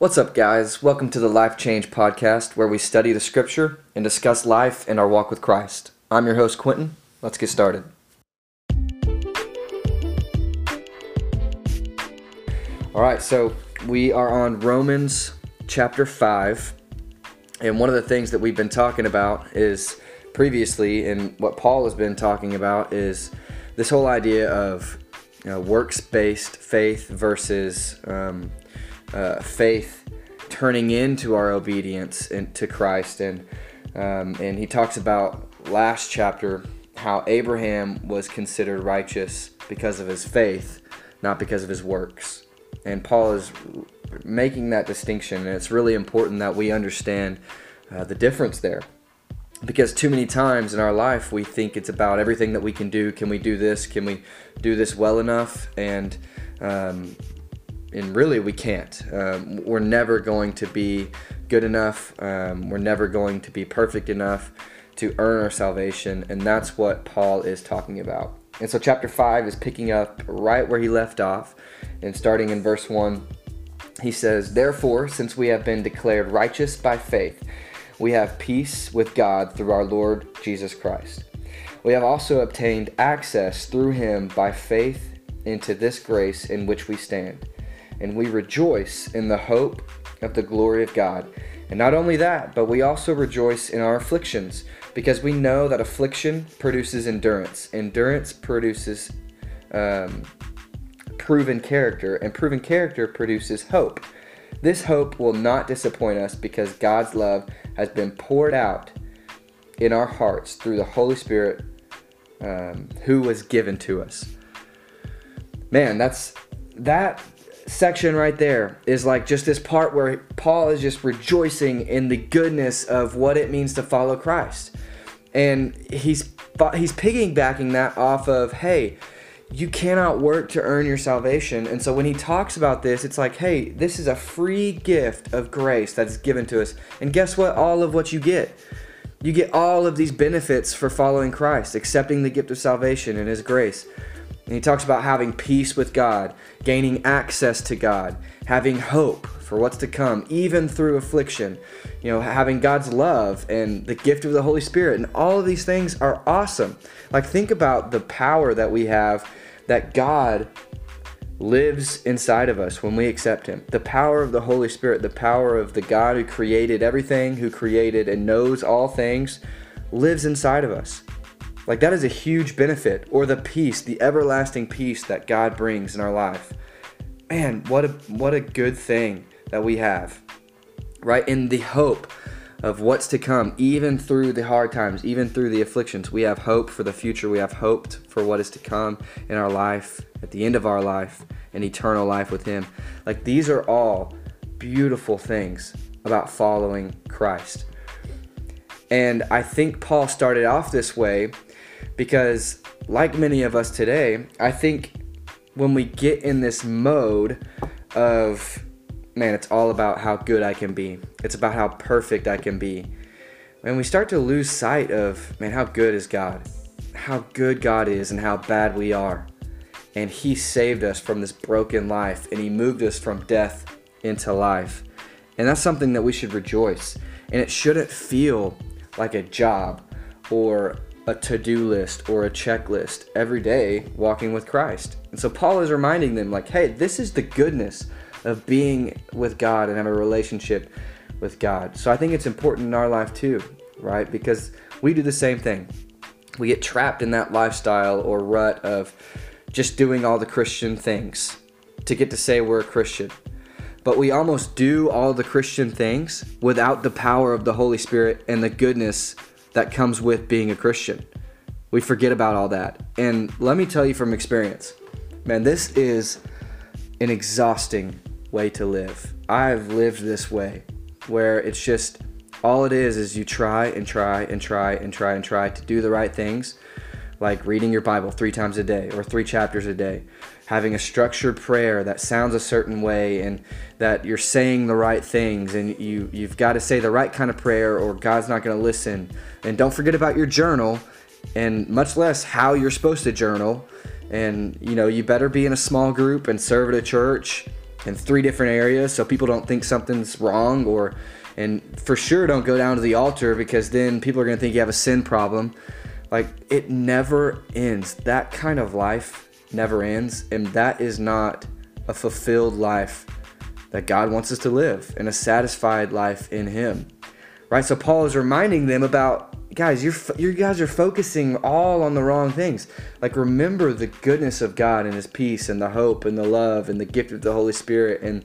What's up, guys? Welcome to the Life Change Podcast, where we study the scripture and discuss life and our walk with Christ. I'm your host, Quentin. Let's get started. All right, so we are on Romans chapter 5. And one of the things that we've been talking about is previously, and what Paul has been talking about, is this whole idea of you know, works based faith versus. Um, uh, faith turning into our obedience in, to Christ. And, um, and he talks about last chapter how Abraham was considered righteous because of his faith, not because of his works. And Paul is making that distinction, and it's really important that we understand uh, the difference there. Because too many times in our life, we think it's about everything that we can do. Can we do this? Can we do this well enough? And um, and really we can't. Um, we're never going to be good enough. Um, we're never going to be perfect enough to earn our salvation, and that's what Paul is talking about. And so, chapter 5 is picking up right where he left off, and starting in verse 1, he says, Therefore, since we have been declared righteous by faith, we have peace with God through our Lord Jesus Christ. We have also obtained access through him by faith into this grace in which we stand and we rejoice in the hope of the glory of God. And not only that, but we also rejoice in our afflictions, because we know that affliction produces endurance. Endurance produces um, proven character, and proven character produces hope. This hope will not disappoint us because God's love has been poured out in our hearts through the Holy Spirit um, who was given to us. Man, that's that section right there is like just this part where Paul is just rejoicing in the goodness of what it means to follow Christ. And he's he's piggybacking that off of, hey, you cannot work to earn your salvation. And so when he talks about this, it's like, hey, this is a free gift of grace that is given to us. And guess what? All of what you get. You get all of these benefits for following Christ, accepting the gift of salvation and his grace. And he talks about having peace with God, gaining access to God, having hope for what's to come, even through affliction, you know, having God's love and the gift of the Holy Spirit. And all of these things are awesome. Like, think about the power that we have that God lives inside of us when we accept Him. The power of the Holy Spirit, the power of the God who created everything, who created and knows all things, lives inside of us. Like that is a huge benefit, or the peace, the everlasting peace that God brings in our life. Man, what a what a good thing that we have. Right? In the hope of what's to come, even through the hard times, even through the afflictions. We have hope for the future. We have hoped for what is to come in our life, at the end of our life, and eternal life with Him. Like these are all beautiful things about following Christ. And I think Paul started off this way because, like many of us today, I think when we get in this mode of, man, it's all about how good I can be, it's about how perfect I can be, and we start to lose sight of, man, how good is God? How good God is and how bad we are. And He saved us from this broken life and He moved us from death into life. And that's something that we should rejoice. And it shouldn't feel like a job or a to do list or a checklist every day walking with Christ. And so Paul is reminding them, like, hey, this is the goodness of being with God and have a relationship with God. So I think it's important in our life too, right? Because we do the same thing. We get trapped in that lifestyle or rut of just doing all the Christian things to get to say we're a Christian. But we almost do all the Christian things without the power of the Holy Spirit and the goodness that comes with being a Christian. We forget about all that. And let me tell you from experience, man, this is an exhausting way to live. I've lived this way where it's just all it is is you try and try and try and try and try to do the right things, like reading your Bible three times a day or three chapters a day, having a structured prayer that sounds a certain way and that you're saying the right things and you you've got to say the right kind of prayer or God's not going to listen. And don't forget about your journal and much less how you're supposed to journal. And you know, you better be in a small group and serve at a church in three different areas so people don't think something's wrong or and for sure don't go down to the altar because then people are going to think you have a sin problem like it never ends that kind of life never ends and that is not a fulfilled life that god wants us to live and a satisfied life in him right so paul is reminding them about guys, you're you guys are focusing all on the wrong things. Like remember the goodness of God and His peace and the hope and the love and the gift of the Holy Spirit and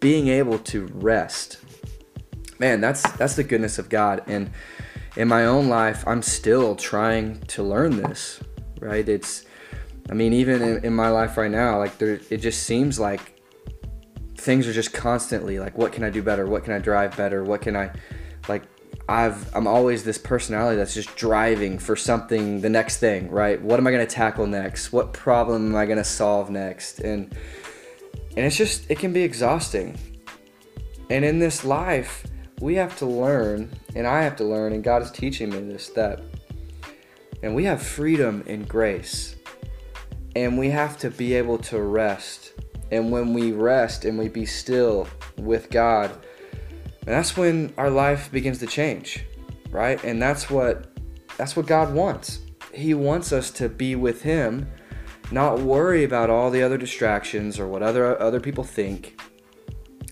being able to rest. Man, that's that's the goodness of God. And in my own life, I'm still trying to learn this. Right? It's, I mean, even in, in my life right now, like there, it just seems like things are just constantly like, what can I do better? What can I drive better? What can I, like I've I'm always this personality that's just driving for something the next thing, right? What am I to tackle next? What problem am I to solve next? And and it's just it can be exhausting. And in this life, we have to learn, and I have to learn, and God is teaching me this that and we have freedom and grace. And we have to be able to rest. And when we rest and we be still with God, that's when our life begins to change, right? And that's what that's what God wants. He wants us to be with him, not worry about all the other distractions or what other other people think.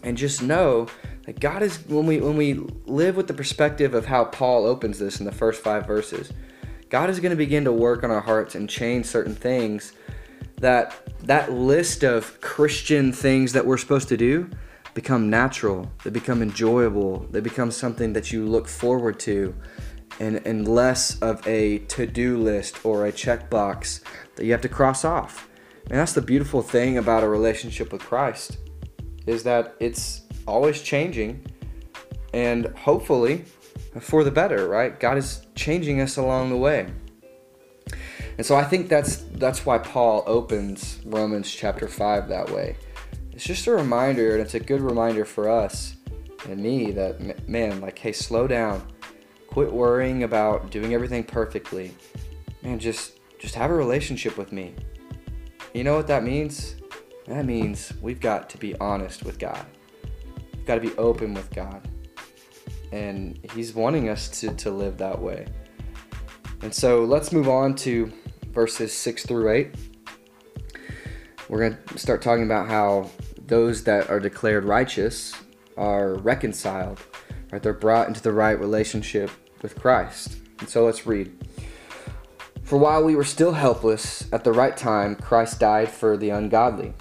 And just know that God is when we when we live with the perspective of how Paul opens this in the first 5 verses. God is going to begin to work on our hearts and change certain things that that list of Christian things that we're supposed to do become natural, they become enjoyable, they become something that you look forward to, and, and less of a to do list or a checkbox that you have to cross off. And that's the beautiful thing about a relationship with Christ is that it's always changing and hopefully for the better, right? God is changing us along the way. And so I think that's that's why Paul opens Romans chapter 5 that way it's just a reminder, and it's a good reminder for us and me that, man, like, hey, slow down. Quit worrying about doing everything perfectly. Man, just just have a relationship with me. You know what that means? That means we've got to be honest with God. We've got to be open with God. And He's wanting us to, to live that way. And so let's move on to verses 6 through 8. We're going to start talking about how those that are declared righteous are reconciled, right? They're brought into the right relationship with Christ. And so let's read. For while we were still helpless, at the right time, Christ died for the ungodly.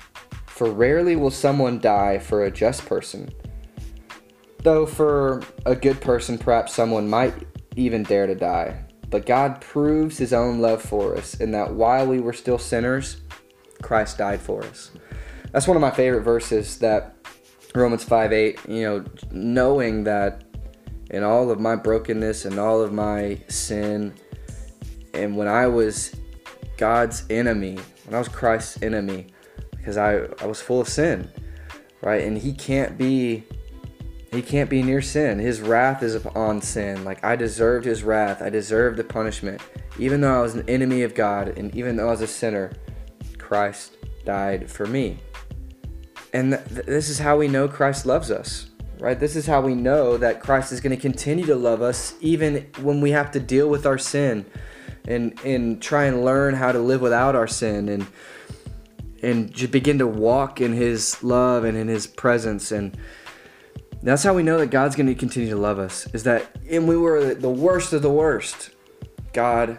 For rarely will someone die for a just person. Though for a good person, perhaps someone might even dare to die. But God proves his own love for us in that while we were still sinners, Christ died for us that's one of my favorite verses that Romans 5 8, you know, knowing that in all of my brokenness and all of my sin, and when I was God's enemy, when I was Christ's enemy, because I, I was full of sin, right? And He can't be. He can't be near sin. His wrath is upon sin. Like I deserved his wrath. I deserved the punishment. Even though I was an enemy of God and even though I was a sinner, Christ died for me. And th- this is how we know Christ loves us, right? This is how we know that Christ is going to continue to love us even when we have to deal with our sin and and try and learn how to live without our sin and and just begin to walk in his love and in his presence and that's how we know that God's going to continue to love us is that when we were the worst of the worst God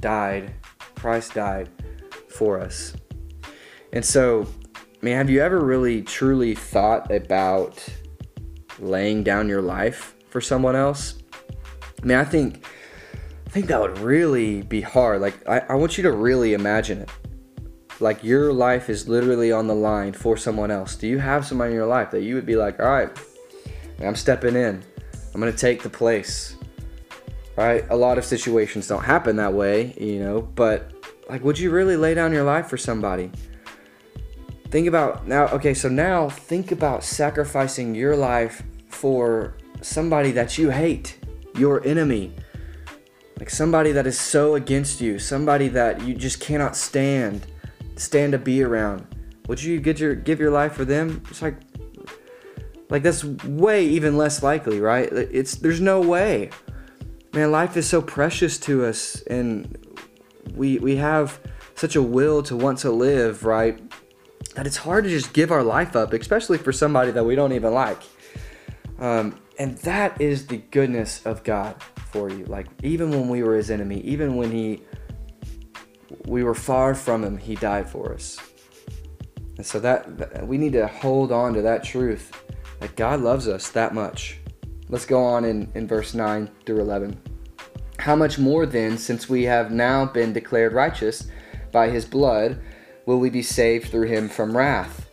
died Christ died for us and so I mean, have you ever really truly thought about laying down your life for someone else? I mean, I think I think that would really be hard. Like, I, I want you to really imagine it. Like, your life is literally on the line for someone else. Do you have somebody in your life that you would be like, all right, I'm stepping in, I'm gonna take the place? Right? A lot of situations don't happen that way, you know, but like, would you really lay down your life for somebody? Think about now, okay, so now think about sacrificing your life for somebody that you hate, your enemy. Like somebody that is so against you, somebody that you just cannot stand, stand to be around. Would you give your give your life for them? It's like like that's way even less likely, right? It's there's no way. Man, life is so precious to us and we we have such a will to want to live, right? That it's hard to just give our life up, especially for somebody that we don't even like. Um, and that is the goodness of God for you. Like even when we were his enemy, even when he we were far from him, he died for us. And so that, that we need to hold on to that truth that God loves us that much. Let's go on in, in verse 9 through 11. How much more then, since we have now been declared righteous by his blood, will we be saved through him from wrath?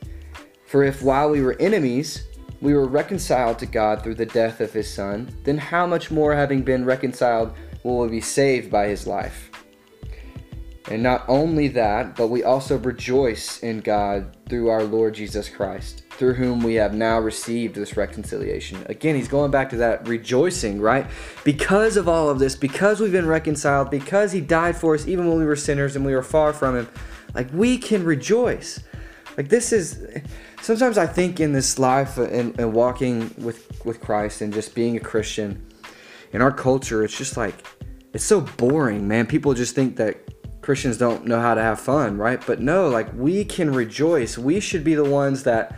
For if while we were enemies, we were reconciled to God through the death of his Son, then how much more, having been reconciled, will we be saved by his life? And not only that, but we also rejoice in God through our Lord Jesus Christ, through whom we have now received this reconciliation. Again, he's going back to that rejoicing, right? Because of all of this, because we've been reconciled, because he died for us even when we were sinners and we were far from him, like we can rejoice. Like this is sometimes I think in this life and, and walking with with Christ and just being a Christian in our culture, it's just like it's so boring, man. People just think that Christians don't know how to have fun, right? But no, like we can rejoice. We should be the ones that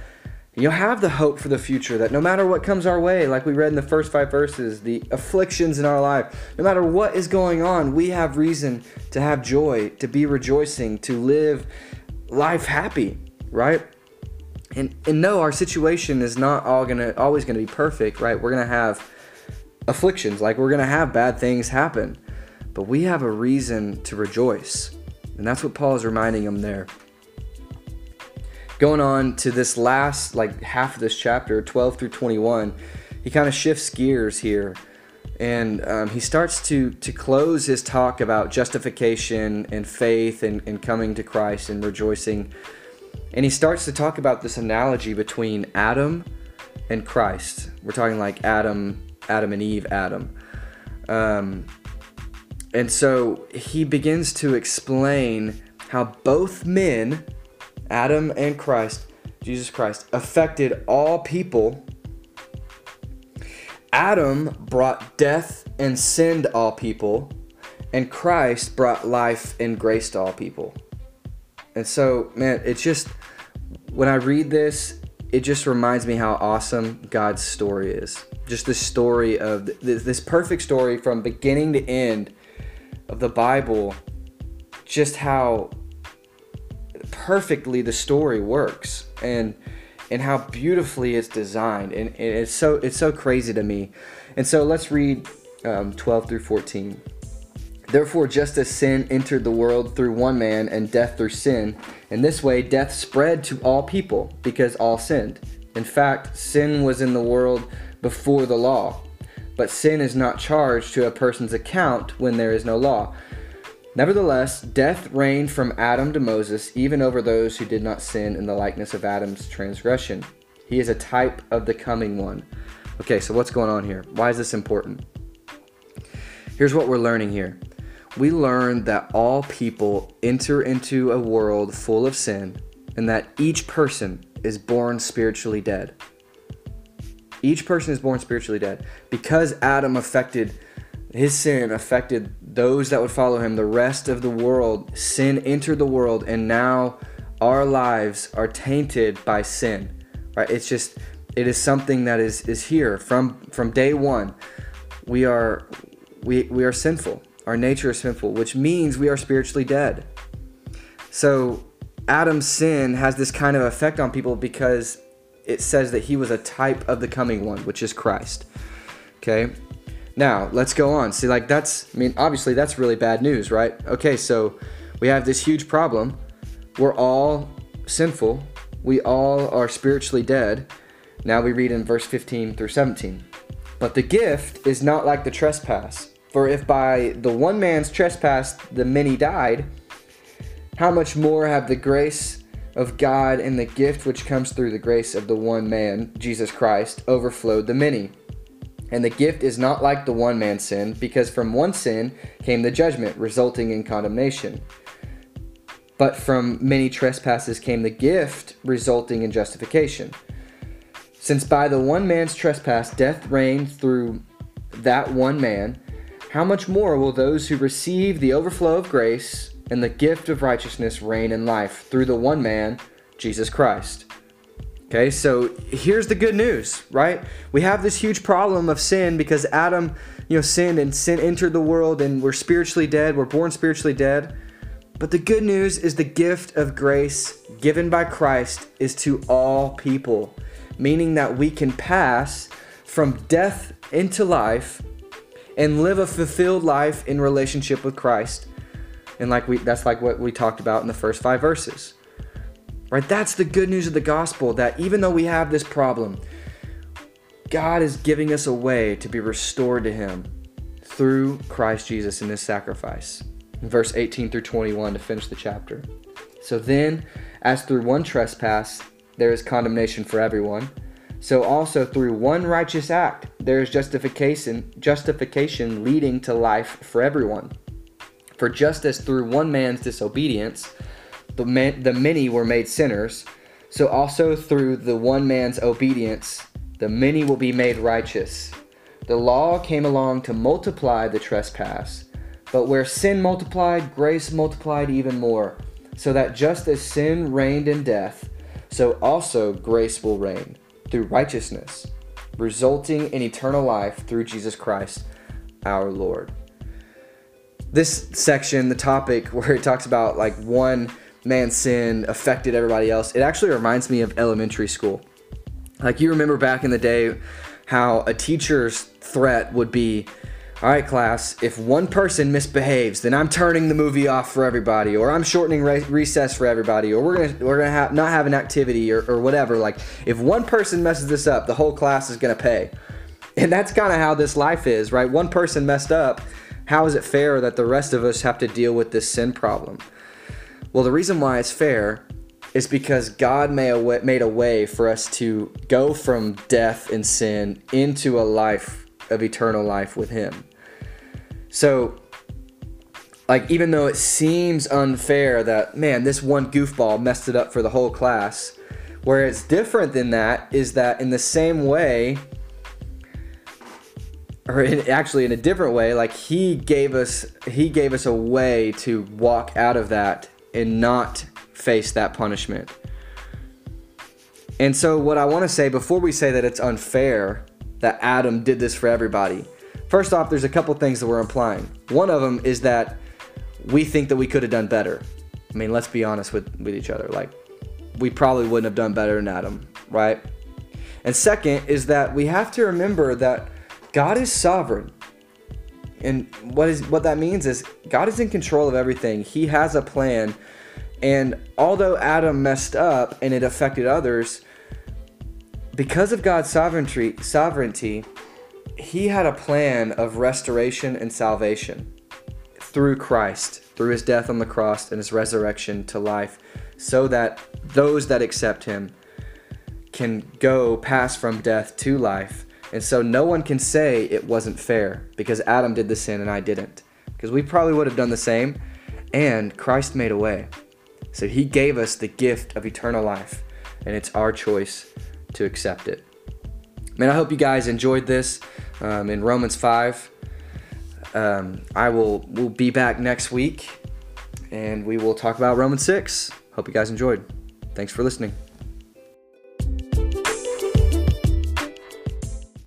you know have the hope for the future that no matter what comes our way, like we read in the first 5 verses, the afflictions in our life, no matter what is going on, we have reason to have joy, to be rejoicing, to live life happy, right? And and no, our situation is not all to always to be perfect, right? We're to have afflictions, like we're to have bad things happen but we have a reason to rejoice. And that's what Paul is reminding them there. Going on to this last, like half of this chapter, 12 through 21, he kind of shifts gears here. And um, he starts to, to close his talk about justification and faith and, and coming to Christ and rejoicing. And he starts to talk about this analogy between Adam and Christ. We're talking like Adam, Adam and Eve, Adam. Um, and so he begins to explain how both men, Adam and Christ, Jesus Christ, affected all people. Adam brought death and sin to all people, and Christ brought life and grace to all people. And so, man, it's just when I read this, it just reminds me how awesome God's story is. Just the story of this perfect story from beginning to end of the Bible just how perfectly the story works and and how beautifully it's designed. And, and it's so it's so crazy to me. And so let's read um, 12 through 14 therefore just as sin entered the world through one man and death through sin in this way death spread to all people because all sinned. In fact sin was in the world before the law but sin is not charged to a person's account when there is no law. Nevertheless, death reigned from Adam to Moses, even over those who did not sin in the likeness of Adam's transgression. He is a type of the coming one. Okay, so what's going on here? Why is this important? Here's what we're learning here. We learn that all people enter into a world full of sin and that each person is born spiritually dead. Each person is born spiritually dead. Because Adam affected his sin affected those that would follow him, the rest of the world, sin entered the world, and now our lives are tainted by sin. Right? It's just it is something that is is here from from day one. We are we we are sinful. Our nature is sinful, which means we are spiritually dead. So Adam's sin has this kind of effect on people because it says that he was a type of the coming one, which is Christ. Okay? Now, let's go on. See, like, that's, I mean, obviously, that's really bad news, right? Okay, so we have this huge problem. We're all sinful, we all are spiritually dead. Now we read in verse 15 through 17. But the gift is not like the trespass. For if by the one man's trespass the many died, how much more have the grace of God and the gift which comes through the grace of the one man, Jesus Christ, overflowed the many. And the gift is not like the one man's sin, because from one sin came the judgment, resulting in condemnation. But from many trespasses came the gift resulting in justification. Since by the one man's trespass death reigned through that one man, how much more will those who receive the overflow of grace and the gift of righteousness reign in life through the one man, Jesus Christ? Okay, so here's the good news, right? We have this huge problem of sin because Adam, you know, sinned and sin entered the world and we're spiritually dead, we're born spiritually dead. But the good news is the gift of grace given by Christ is to all people, meaning that we can pass from death into life and live a fulfilled life in relationship with Christ. And like we that's like what we talked about in the first 5 verses. Right? That's the good news of the gospel that even though we have this problem, God is giving us a way to be restored to him through Christ Jesus in his sacrifice verse 18 through 21 to finish the chapter. So then, as through one trespass there is condemnation for everyone, so also through one righteous act there is justification justification leading to life for everyone. For just as through one man's disobedience the, man, the many were made sinners, so also through the one man's obedience the many will be made righteous. The law came along to multiply the trespass but where sin multiplied, grace multiplied even more, so that just as sin reigned in death, so also grace will reign through righteousness, resulting in eternal life through Jesus Christ our Lord. This section, the topic where it talks about like one man's sin affected everybody else, it actually reminds me of elementary school. Like you remember back in the day how a teacher's threat would be all right, class, if one person misbehaves, then I'm turning the movie off for everybody, or I'm shortening re- recess for everybody, or we're gonna we're gonna have not have an activity or, or whatever. Like, if one person messes this up, the whole class is gonna pay, and that's kind of how this life is, right? One person messed up. How is it fair that the rest of us have to deal with this sin problem? Well, the reason why it's fair is because God made a way for us to go from death and sin into a life of eternal life with Him. So, like, even though it seems unfair that, man, this one goofball messed it up for the whole class, where it's different than that is that in the same way, or in, actually in a different way, like he gave us he gave us a way to walk out of that and not face that punishment. And so what I want to say before we say that it's unfair that Adam did this for everybody. First off, there's a couple things that we're implying. One of them is that we think that we could have done better. I mean, let's be honest with, with each other. Like, we probably wouldn't have done better than Adam, right? And second is that we have to remember that God is sovereign. And what is what that means is God is in control of everything. He has a plan. And although Adam messed up and it affected others, because of God's sovereignty, sovereignty, he had a plan of restoration and salvation through Christ, through his death on the cross and his resurrection to life, so that those that accept him can go pass from death to life. And so no one can say it wasn't fair because Adam did the sin and I didn't. Because we probably would have done the same, and Christ made a way. So he gave us the gift of eternal life, and it's our choice to accept it. Man, I hope you guys enjoyed this um, in Romans 5. Um, I will will be back next week and we will talk about Romans 6. Hope you guys enjoyed. Thanks for listening.